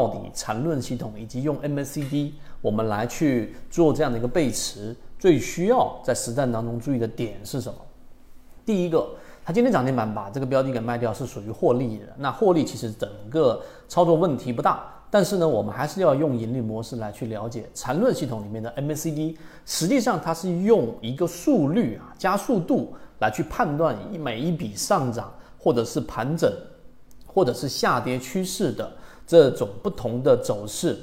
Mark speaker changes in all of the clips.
Speaker 1: 到底缠论系统以及用 MACD 我们来去做这样的一个背驰，最需要在实战当中注意的点是什么？第一个，它今天涨停板把这个标的给卖掉是属于获利的，那获利其实整个操作问题不大，但是呢，我们还是要用盈利模式来去了解缠论系统里面的 MACD，实际上它是用一个速率啊加速度来去判断每一笔上涨或者是盘整或者是下跌趋势的。这种不同的走势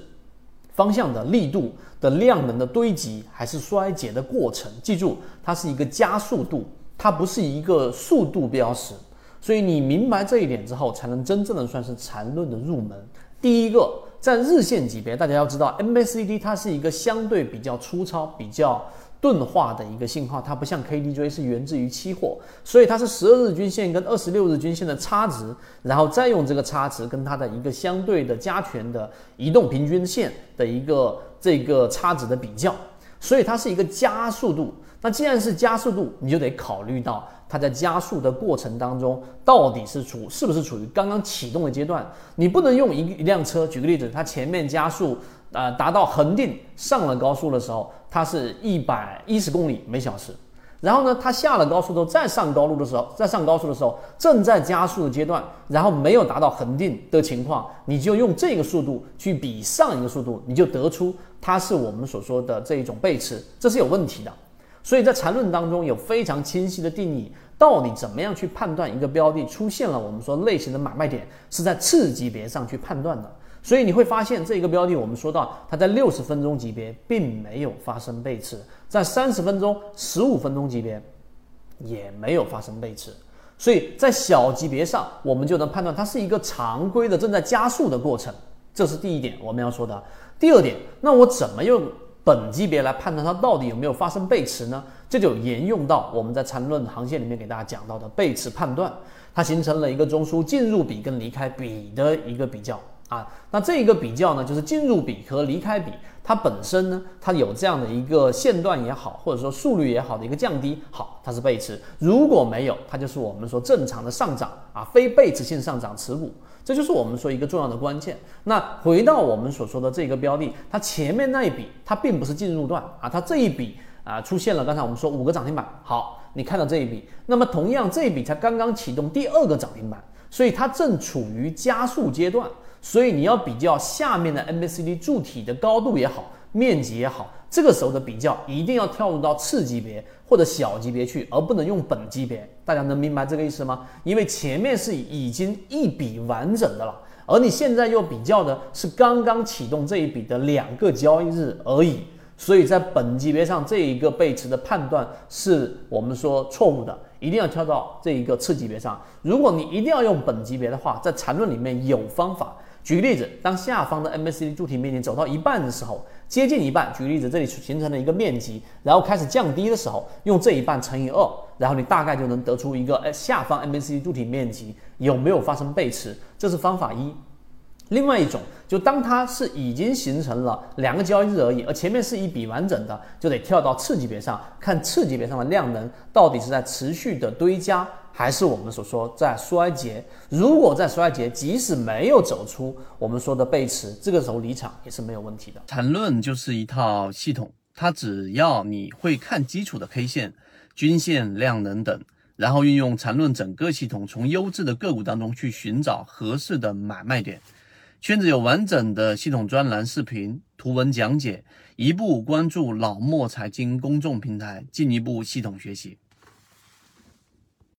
Speaker 1: 方向的力度的量能的堆积，还是衰竭的过程？记住，它是一个加速度，它不是一个速度标识。所以你明白这一点之后，才能真正的算是缠论的入门。第一个，在日线级别，大家要知道，MACD 它是一个相对比较粗糙、比较。钝化的一个信号，它不像 KDJ 是源自于期货，所以它是十二日均线跟二十六日均线的差值，然后再用这个差值跟它的一个相对的加权的移动平均线的一个这个差值的比较，所以它是一个加速度。那既然是加速度，你就得考虑到它在加速的过程当中到底是处是不是处于刚刚启动的阶段，你不能用一一辆车，举个例子，它前面加速。呃，达到恒定上了高速的时候，它是一百一十公里每小时。然后呢，它下了高速之后再上高速的时候，再上高速的时候正在加速的阶段，然后没有达到恒定的情况，你就用这个速度去比上一个速度，你就得出它是我们所说的这一种背驰，这是有问题的。所以在缠论当中有非常清晰的定义，到底怎么样去判断一个标的出现了我们说类型的买卖点，是在次级别上去判断的。所以你会发现，这个标的我们说到，它在六十分钟级别并没有发生背驰，在三十分钟、十五分钟级别也没有发生背驰。所以在小级别上，我们就能判断它是一个常规的正在加速的过程。这是第一点我们要说的。第二点，那我怎么用本级别来判断它到底有没有发生背驰呢？这就沿用到我们在缠论航线里面给大家讲到的背驰判断，它形成了一个中枢进入比跟离开比的一个比较。啊，那这一个比较呢，就是进入比和离开比，它本身呢，它有这样的一个线段也好，或者说速率也好的一个降低，好，它是背驰；如果没有，它就是我们说正常的上涨啊，非背驰性上涨持股，这就是我们说一个重要的关键。那回到我们所说的这个标的，它前面那一笔它并不是进入段啊，它这一笔啊出现了，刚才我们说五个涨停板，好，你看到这一笔，那么同样这一笔才刚刚启动第二个涨停板，所以它正处于加速阶段。所以你要比较下面的 MACD 柱体的高度也好，面积也好，这个时候的比较一定要跳入到次级别或者小级别去，而不能用本级别。大家能明白这个意思吗？因为前面是已经一笔完整的了，而你现在又比较的是刚刚启动这一笔的两个交易日而已。所以在本级别上这一个背驰的判断是我们说错误的，一定要跳到这一个次级别上。如果你一定要用本级别的话，在缠论里面有方法。举个例子，当下方的 MACD 柱体面积走到一半的时候，接近一半，举个例子，这里形成了一个面积，然后开始降低的时候，用这一半乘以二，然后你大概就能得出一个，哎，下方 MACD 柱体面积有没有发生背驰？这是方法一。另外一种，就当它是已经形成了两个交易日而已，而前面是一笔完整的，就得跳到次级别上看次级别上的量能到底是在持续的堆加，还是我们所说在衰竭。如果在衰竭，即使没有走出我们说的背驰，这个时候离场也是没有问题的。
Speaker 2: 缠论就是一套系统，它只要你会看基础的 K 线、均线、量能等，然后运用缠论整个系统，从优质的个股当中去寻找合适的买卖点。圈子有完整的系统专栏、视频、图文讲解，一步关注老莫财经公众平台，进一步系统学习。